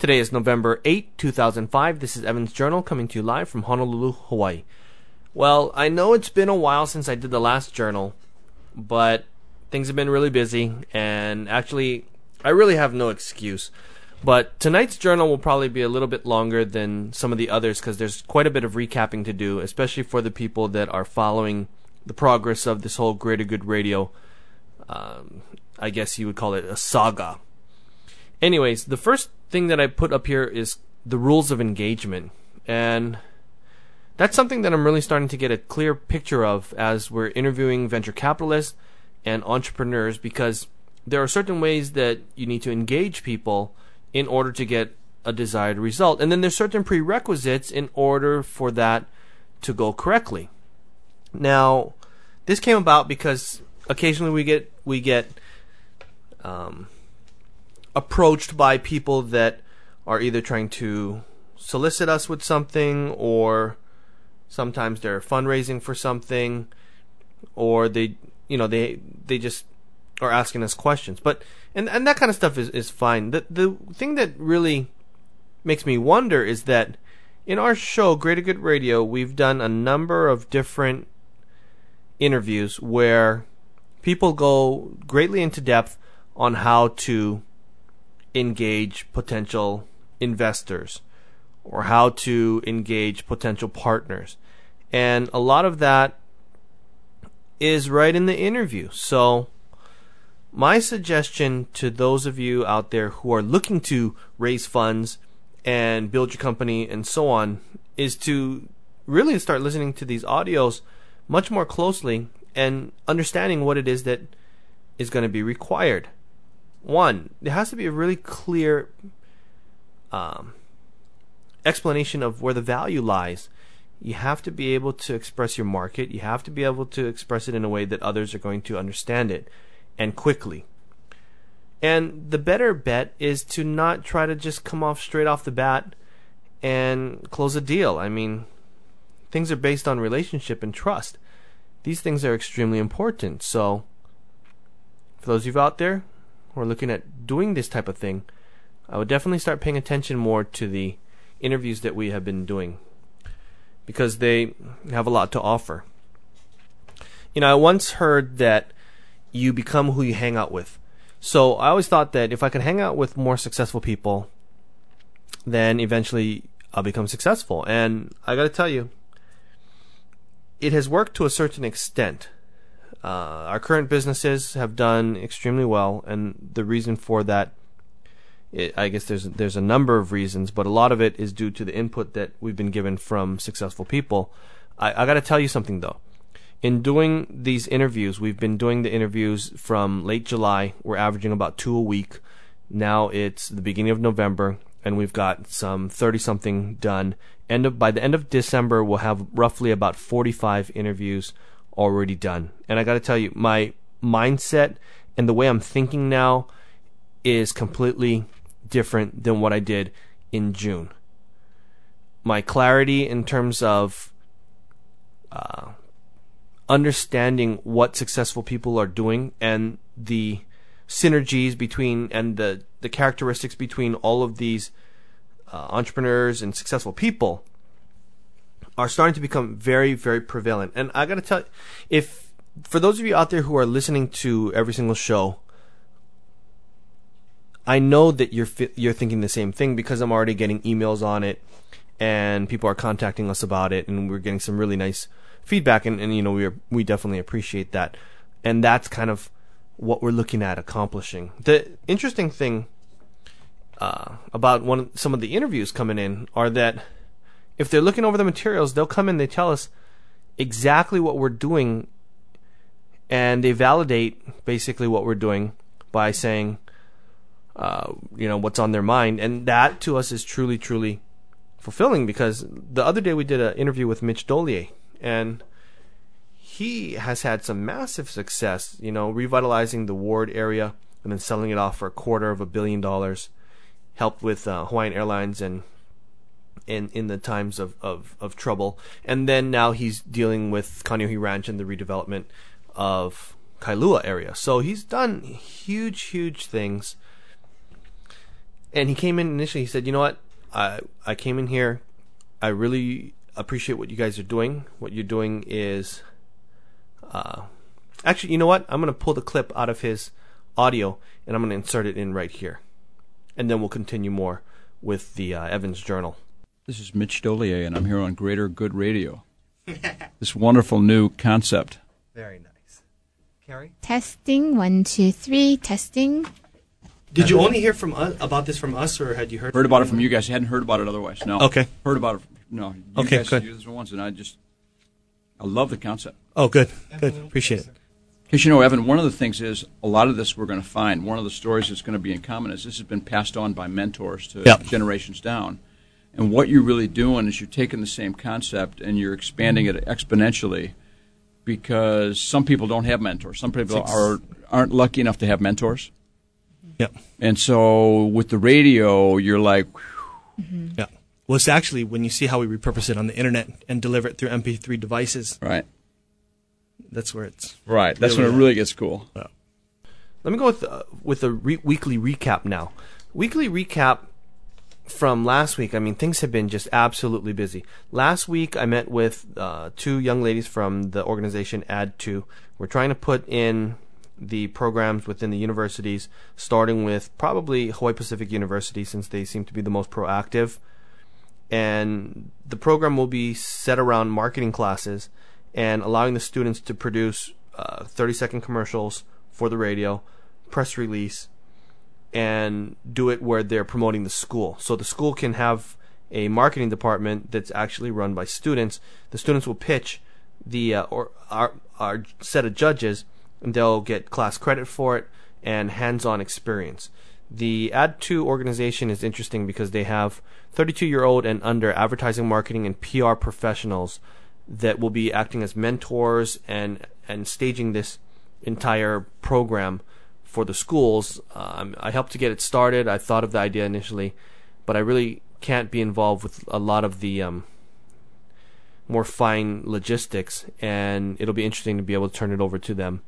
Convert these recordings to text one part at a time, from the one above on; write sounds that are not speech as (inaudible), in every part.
Today is November 8, 2005. This is Evan's Journal coming to you live from Honolulu, Hawaii. Well, I know it's been a while since I did the last journal, but things have been really busy, and actually, I really have no excuse. But tonight's journal will probably be a little bit longer than some of the others because there's quite a bit of recapping to do, especially for the people that are following the progress of this whole Greater Good Radio. Um, I guess you would call it a saga. Anyways, the first thing that I put up here is the rules of engagement. And that's something that I'm really starting to get a clear picture of as we're interviewing venture capitalists and entrepreneurs because there are certain ways that you need to engage people in order to get a desired result. And then there's certain prerequisites in order for that to go correctly. Now, this came about because occasionally we get we get um, approached by people that are either trying to solicit us with something or sometimes they're fundraising for something or they you know they they just are asking us questions. But and and that kind of stuff is is fine. The the thing that really makes me wonder is that in our show greater good radio we've done a number of different interviews where people go greatly into depth on how to engage potential investors or how to engage potential partners. And a lot of that is right in the interview. So, my suggestion to those of you out there who are looking to raise funds and build your company and so on is to really start listening to these audios much more closely and understanding what it is that is going to be required one, there has to be a really clear um, explanation of where the value lies. You have to be able to express your market. You have to be able to express it in a way that others are going to understand it and quickly. And the better bet is to not try to just come off straight off the bat and close a deal. I mean, things are based on relationship and trust. These things are extremely important. So, for those of you out there or looking at doing this type of thing, I would definitely start paying attention more to the interviews that we have been doing because they have a lot to offer. You know, I once heard that you become who you hang out with. So I always thought that if I could hang out with more successful people, then eventually I'll become successful. And I got to tell you, it has worked to a certain extent. Uh, our current businesses have done extremely well, and the reason for that, it, I guess there's there's a number of reasons, but a lot of it is due to the input that we've been given from successful people. I, I got to tell you something though. In doing these interviews, we've been doing the interviews from late July. We're averaging about two a week. Now it's the beginning of November, and we've got some 30 something done. End of, by the end of December, we'll have roughly about 45 interviews already done. And I got to tell you, my mindset and the way I'm thinking now is completely different than what I did in June. My clarity in terms of uh, understanding what successful people are doing and the synergies between and the, the characteristics between all of these uh, entrepreneurs and successful people are starting to become very, very prevalent. And I got to tell you, if for those of you out there who are listening to every single show, I know that you're you're thinking the same thing because I'm already getting emails on it, and people are contacting us about it, and we're getting some really nice feedback, and, and you know we are, we definitely appreciate that, and that's kind of what we're looking at accomplishing. The interesting thing uh, about one some of the interviews coming in are that if they're looking over the materials, they'll come in, they tell us exactly what we're doing, and they validate basically what we're doing by saying, uh, you know, what's on their mind, and that to us is truly, truly fulfilling because the other day we did an interview with Mitch D'Olier, and he has had some massive success, you know, revitalizing the Ward area and then selling it off for a quarter of a billion dollars. Helped with uh, Hawaiian Airlines and in in the times of, of, of trouble, and then now he's dealing with Kaneohe Ranch and the redevelopment of Kailua area. So he's done huge, huge things. And he came in initially. He said, "You know what? I I came in here. I really appreciate what you guys are doing. What you're doing is, uh, actually, you know what? I'm gonna pull the clip out of his audio and I'm gonna insert it in right here, and then we'll continue more with the uh, Evans Journal." This is Mitch D'Olier, and I'm here on Greater Good Radio. (laughs) this wonderful new concept. Very nice. Carrie? Testing, one, two, three, testing. Did you only hear from us about this from us, or had you heard? Heard about it from you guys. I hadn't heard about it otherwise. No. Okay. Heard about it. No. You Okay, guys good. do this once, and I just, I love the concept. Oh, good, good. Appreciate it. Because you know, Evan, one of the things is a lot of this we're going to find. One of the stories that's going to be in common is this has been passed on by mentors to Yep. generations down. And what you're really doing is you're taking the same concept and you're expanding it exponentially because some people don't have mentors. Some people are aren't lucky enough to have mentors. Yep. And so with the radio, you're like, Yeah. Well, it's actually when you see how we repurpose it on the internet and deliver it through MP3 devices, right, that's where it's. right. That's when it Really, really gets cool. Let me go with uh, with a re- weekly recap now. Weekly recap from last week. I mean, things have been just absolutely busy. Last week, I met with uh, two young ladies from the organization Ad2. We're trying to put in the programs within the universities, starting with probably Hawaii Pacific University, since they seem to be the most proactive. And the program will be set around marketing classes and allowing the students to produce uh, 30 second commercials for the radio, press release, and do it where they're promoting the school. So the school can have a marketing department that's actually run by students. The students will pitch the uh, or our, our set of judges, and they'll get class credit for it and hands-on experience. The Ad2 organization is interesting because they have 32 year old and under advertising, marketing, and PR professionals that will be acting as mentors and and staging this entire program for the schools. Um, I helped to get it started. I thought of the idea initially, but I really can't be involved with a lot of the um, more fine logistics, and it'll be interesting to be able to turn it over to them.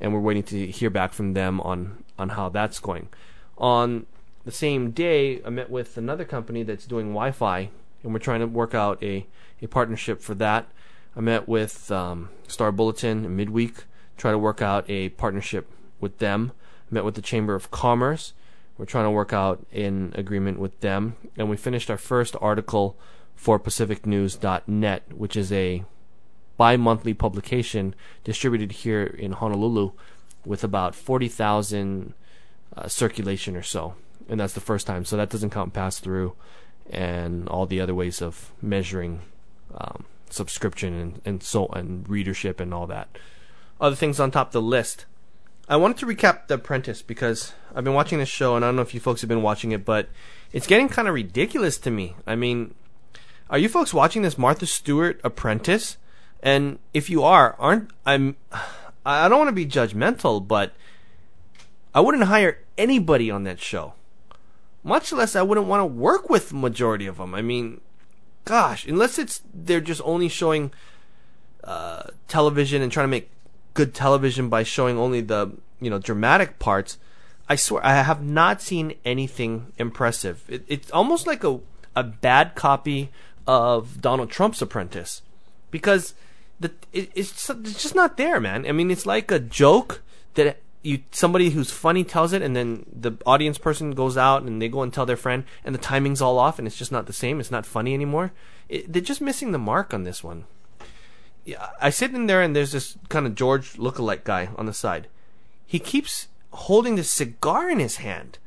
And we're waiting to hear back from them on on how that's going. On the same day, I met with another company that's doing Wi-Fi, and we're trying to work out a a partnership for that. I met with um, Star Bulletin midweek, try to work out a partnership with them. Met with the Chamber of Commerce. We're trying to work out an agreement with them, and we finished our first article for PacificNews.net, which is a bi-monthly publication distributed here in Honolulu, with about forty thousand uh, circulation or so, and that's the first time. So that doesn't count pass through and all the other ways of measuring um, subscription and, and so and readership and all that. Other things on top of the list. I wanted to recap The Apprentice because I've been watching this show and I don't know if you folks have been watching it, but it's getting kind of ridiculous to me. I mean, are you folks watching this Martha Stewart Apprentice? And if you are, aren't I'm (sighs) I don't want to be judgmental, but I wouldn't hire anybody on that show. Much less I wouldn't want to work with majority of them. I mean, gosh, unless it's they're just only showing uh, television and trying to make good television by showing only the you know dramatic parts. I swear I have not seen anything impressive. It, it's almost like a a bad copy of Donald Trump's Apprentice because the it, it's it's just not there, man. I mean, it's like a joke that you somebody who's funny tells it, and then the audience person goes out and they go and tell their friend, and the timing's all off, and it's just not the same. It's not funny anymore. It, they're just missing the mark on this one. I sit in there, and there's this kind of George lookalike guy on the side. He keeps holding this cigar in his hand.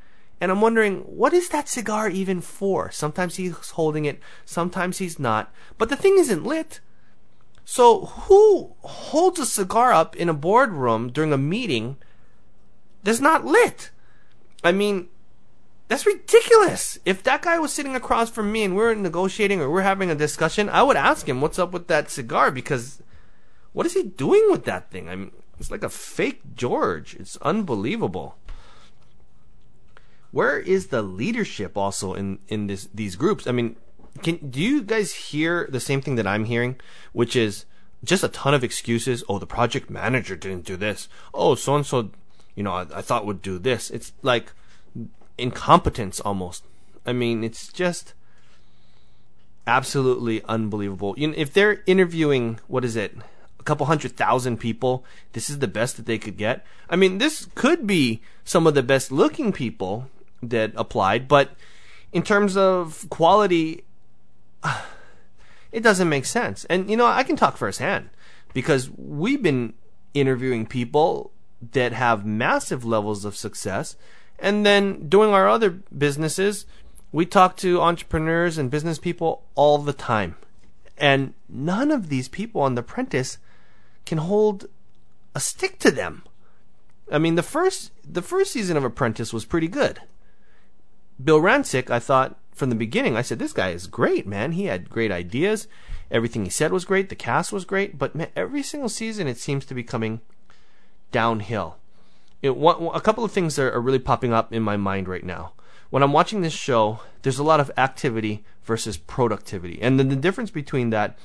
And I'm wondering, what is that cigar even for? Sometimes he's holding it, sometimes he's not. But the thing isn't lit. So who holds a cigar up in a boardroom during a meeting that's not lit? I mean, That's ridiculous. If that guy was sitting across from me and we are negotiating or we we're having a discussion, I would ask him what's up with that cigar because what is he doing with that thing? I mean, it's like a fake George. It's unbelievable. Where is the leadership also in in this these groups? I mean, can do you guys hear the same thing that I'm hearing, which is just a ton of excuses. Oh, the project manager didn't do this. Oh, so and so, you know, I, I thought would do this. It's like incompetence almost. I mean, it's just absolutely unbelievable. You know, if they're interviewing, what is it, a couple hundred thousand people, this is the best that they could get. I mean, this could be some of the best looking people that applied, but in terms of quality, (sighs) it doesn't make sense. And you know, I can talk firsthand because we've been interviewing people that have massive levels of success and then doing our other businesses, we talk to entrepreneurs and business people all the time. And none of these people on The Apprentice can hold a stick to them. I mean, the first the first season of Apprentice was pretty good. Bill Rancic, I thought from the beginning, I said this guy is great, man. He had great ideas. Everything he said was great. The cast was great. But man, every single season, it seems to be coming downhill one, a couple of things are, are really popping up in my mind right now. When I'm watching this show, there's a lot of activity versus productivity. And then the difference between that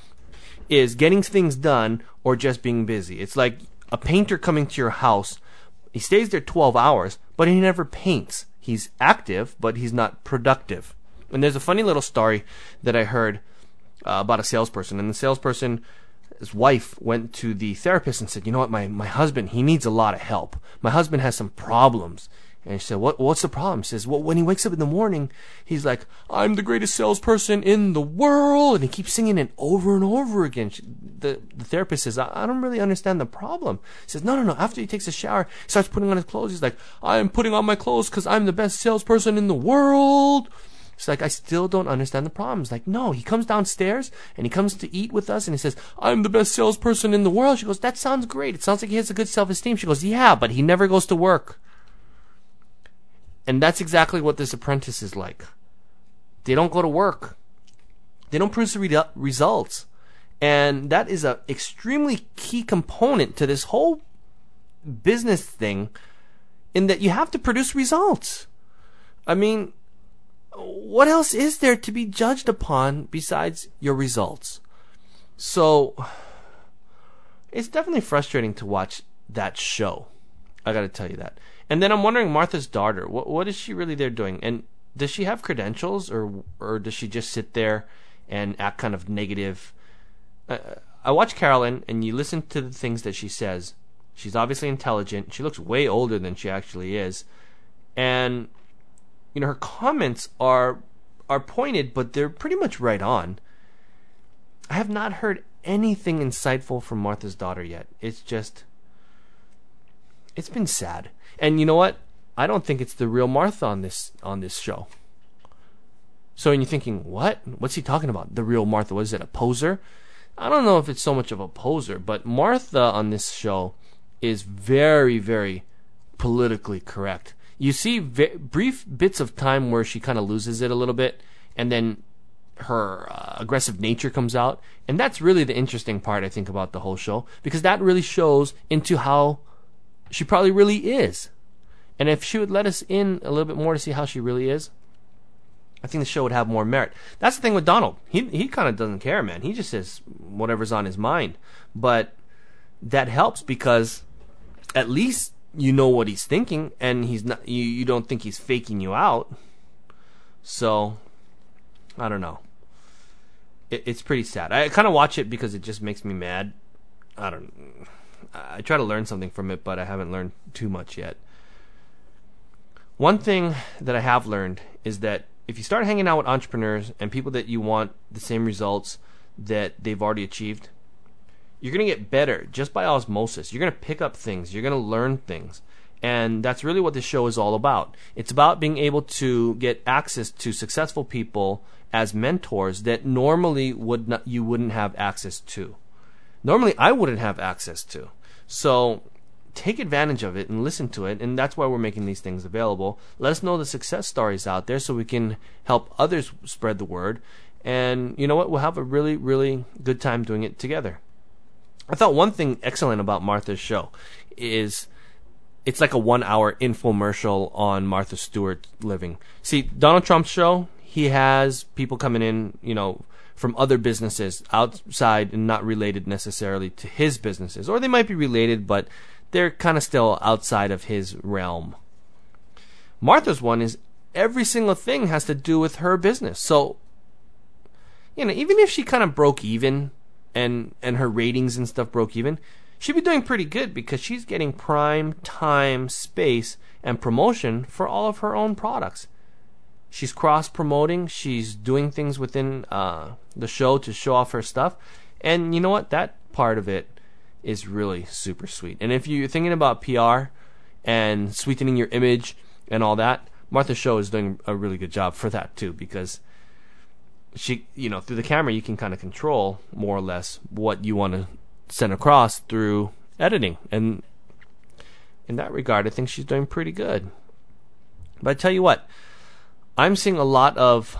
is getting things done or just being busy. It's like a painter coming to your house. He stays there 12 hours, but he never paints. He's active, but he's not productive. And there's a funny little story that I heard uh, about a salesperson. And the salesperson his wife went to the therapist and said, "You know what? My my husband he needs a lot of help. My husband has some problems." And she said, "What what's the problem?" She says, "Well, when he wakes up in the morning, he's like, I'm the greatest salesperson in the world,' and he keeps singing it over and over again." She, the the therapist says, I, I don't really understand the problem." He says, "No, no, no. After he takes a shower, he starts putting on his clothes. He's like, I'm putting on my clothes because I'm the best salesperson in the world." She's like, I still don't understand the problem. It's like, no, he comes downstairs and he comes to eat with us and he says, I'm the best salesperson in the world. She goes, that sounds great. It sounds like he has a good self-esteem. She goes, yeah, but he never goes to work. And that's exactly what this apprentice is like. They don't go to work. They don't produce the re- results. And that is an extremely key component to this whole business thing in that you have to produce results. I mean, what else is there to be judged upon besides your results? So it's definitely frustrating to watch that show. I got to tell you that. And then I'm wondering Martha's daughter, what what is she really there doing? And does she have credentials or or does she just sit there and act kind of negative? Uh, I watch Carolyn and you listen to the things that she says. She's obviously intelligent. She looks way older than she actually is. And you know her comments are are pointed, but they're pretty much right on. I have not heard anything insightful from Martha's daughter yet. It's just it's been sad. And you know what? I don't think it's the real Martha on this on this show. So and you're thinking, what? What's he talking about? The real Martha? Was it a poser? I don't know if it's so much of a poser, but Martha on this show is very, very politically correct you see v- brief bits of time where she kind of loses it a little bit, and then her uh, aggressive nature comes out, and that's really the interesting part I think about the whole show because that really shows into how she probably really is. And if she would let us in a little bit more to see how she really is, I think the show would have more merit. That's the thing with Donald. He he kind of doesn't care, man. He just says whatever's on his mind. But that helps because at least you know what he's thinking, and he's not. You, you don't think he's faking you out. So, I don't know. It, it's pretty sad. I kind of watch it because it just makes me mad. I don't. I try to learn something from it, but I haven't learned too much yet. One thing that I have learned is that if you start hanging out with entrepreneurs and people that you want the same results that they've already achieved, you're going to get better just by osmosis. You're going to pick up things, you're going to learn things. And that's really what this show is all about. It's about being able to get access to successful people as mentors that normally would not, you wouldn't have access to. Normally I wouldn't have access to. So take advantage of it and listen to it. And that's why we're making these things available. Let us know the success stories out there so we can help others spread the word. And you know what? We'll have a really, really good time doing it together. I thought one thing excellent about Martha's show is it's like a one hour infomercial on Martha Stewart living. See, Donald Trump's show, he has people coming in, you know, from other businesses outside and not related necessarily to his businesses. Or they might be related, but they're kind of still outside of his realm. Martha's one is every single thing has to do with her business. So, you know, even if she kind of broke even and and her ratings and stuff broke even, she'd be doing pretty good because she's getting prime time space and promotion for all of her own products. She's cross promoting. She's doing things within uh, the show to show off her stuff. And you know what? That part of it is really super sweet. And if you're thinking about PR and sweetening your image and all that, Martha Show is doing a really good job for that too because she, you know, through the camera you can kind of control more or less what you want to send across through editing. And in that regard, I think she's doing pretty good. But I tell you what, I'm seeing a lot of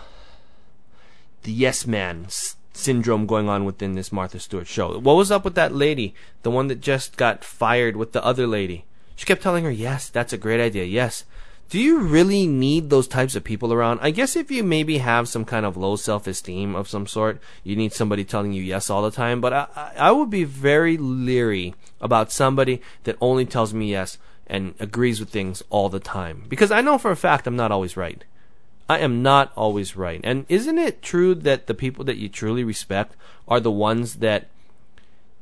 the yes man syndrome going on within this Martha Stewart show. What was up with that lady, the one that just got fired with the other lady? She kept telling her, "Yes, that's a great idea. Yes." Do you really need those types of people around? I guess if you maybe have some kind of low self-esteem of some sort, you need somebody telling you yes all the time. But I, I would be very leery about somebody that only tells me yes and agrees with things all the time. Because I know for a fact I'm not always right. I am not always right. And isn't it true that the people that you truly respect are the ones that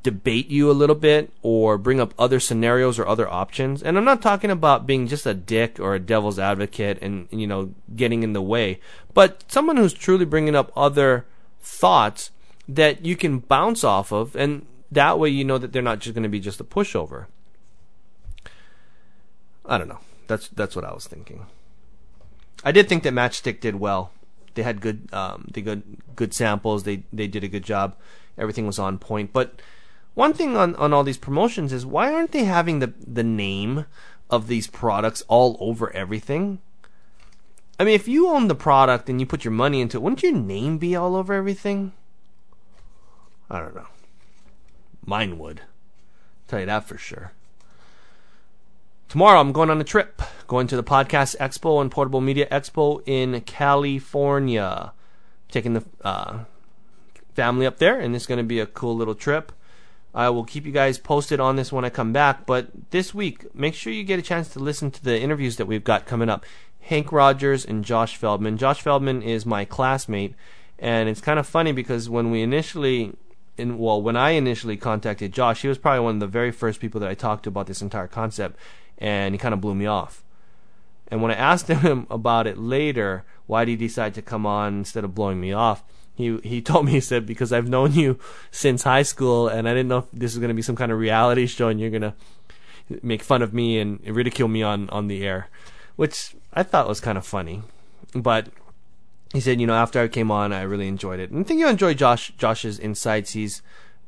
debate you a little bit or bring up other scenarios or other options? And I'm not talking about being just a dick or a devil's advocate and, you know, getting in the way, but someone who's truly bringing up other thoughts that you can bounce off of and that way you know that they're not just going to be just a pushover. I don't know. That's that's what I was thinking. I did think that Matchstick did well. They had good, um, they good good samples. They they did a good job. Everything was on point. But one thing on on all these promotions is why aren't they having the the name of these products all over everything? I mean, if you own the product and you put your money into it, wouldn't your name be all over everything? I don't know. Mine would. I'll tell you that for sure. Tomorrow I'm going on a trip, going to the Podcast Expo and Portable Media Expo in California. Taking the uh, family up there, and it's going to be a cool little trip. I will keep you guys posted on this when I come back. But this week, make sure you get a chance to listen to the interviews that we've got coming up. Hank Rogers and Josh Feldman. Josh Feldman is my classmate, and it's kind of funny because when we initially, in well, when I initially contacted Josh, he was probably one of the very first people that I talked to about this entire concept and he kind of blew me off. And when I asked (laughs) him about it later, why did he decide to come on instead of blowing me off? He he (laughs) told me he said because I've known you since high school and I didn't know if this was going to be some kind of reality show and you're going to make fun of me and ridicule me on on the air, which I thought was kind of funny. But he said, you know, after I came on, I really enjoyed it. And I think you enjoy Josh Josh's insights. He's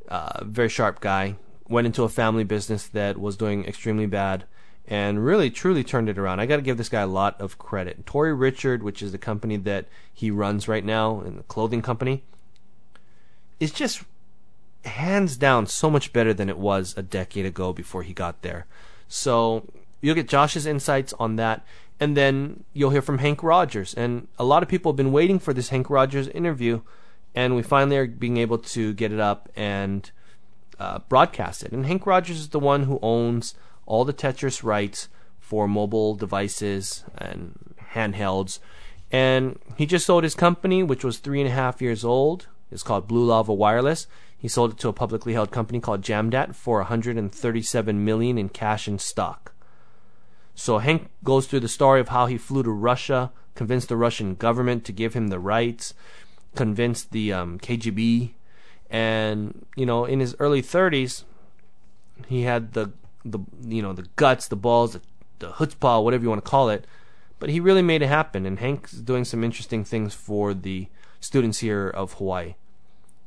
uh, a very sharp guy. Went into a family business that was doing extremely bad and really truly turned it around. I got to give this guy a lot of credit. Tori Richard, which is the company that he runs right now, in the clothing company, is just hands down so much better than it was a decade ago before he got there. So you'll get Josh's insights on that, and then you'll hear from Hank Rogers. And a lot of people have been waiting for this Hank Rogers interview, and we finally are being able to get it up and uh, broadcast it. And Hank Rogers is the one who owns all the Tetris rights for mobile devices and handhelds. And he just sold his company, which was three and a half years old. It's called Blue Lava Wireless. He sold it to a publicly held company called Jamdat for 137 million in cash and stock. So Hank goes through the story of how he flew to Russia, convinced the Russian government to give him the rights, convinced the um, KGB, and you know, in his early 30s, he had the the you know the guts, the balls, the, the chutzpah, whatever you want to call it. But he really made it happen, and Hank's doing some interesting things for the students here of Hawaii.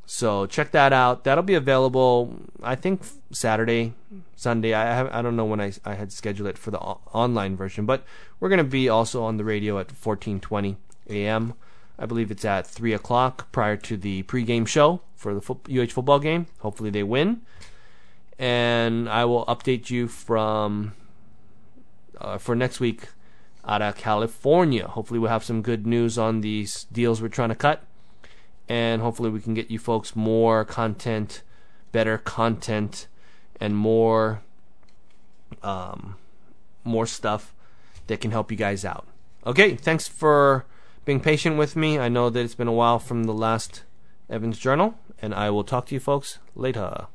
So check that out. That'll be available, I think Saturday, Sunday. I have, I don't know when I I had scheduled it for the o- online version, but we're gonna be also on the radio at 14:20 a.m. I believe it's at three o'clock prior to the pregame show for the fo- UH football game. Hopefully they win, and I will update you from uh, for next week out of California. Hopefully we'll have some good news on these deals we're trying to cut and hopefully we can get you folks more content, better content, and more um, more stuff that can help you guys out. Okay, thanks for being patient with me. I know that it's been a while from the last Evans Journal, and I will talk to you folks later.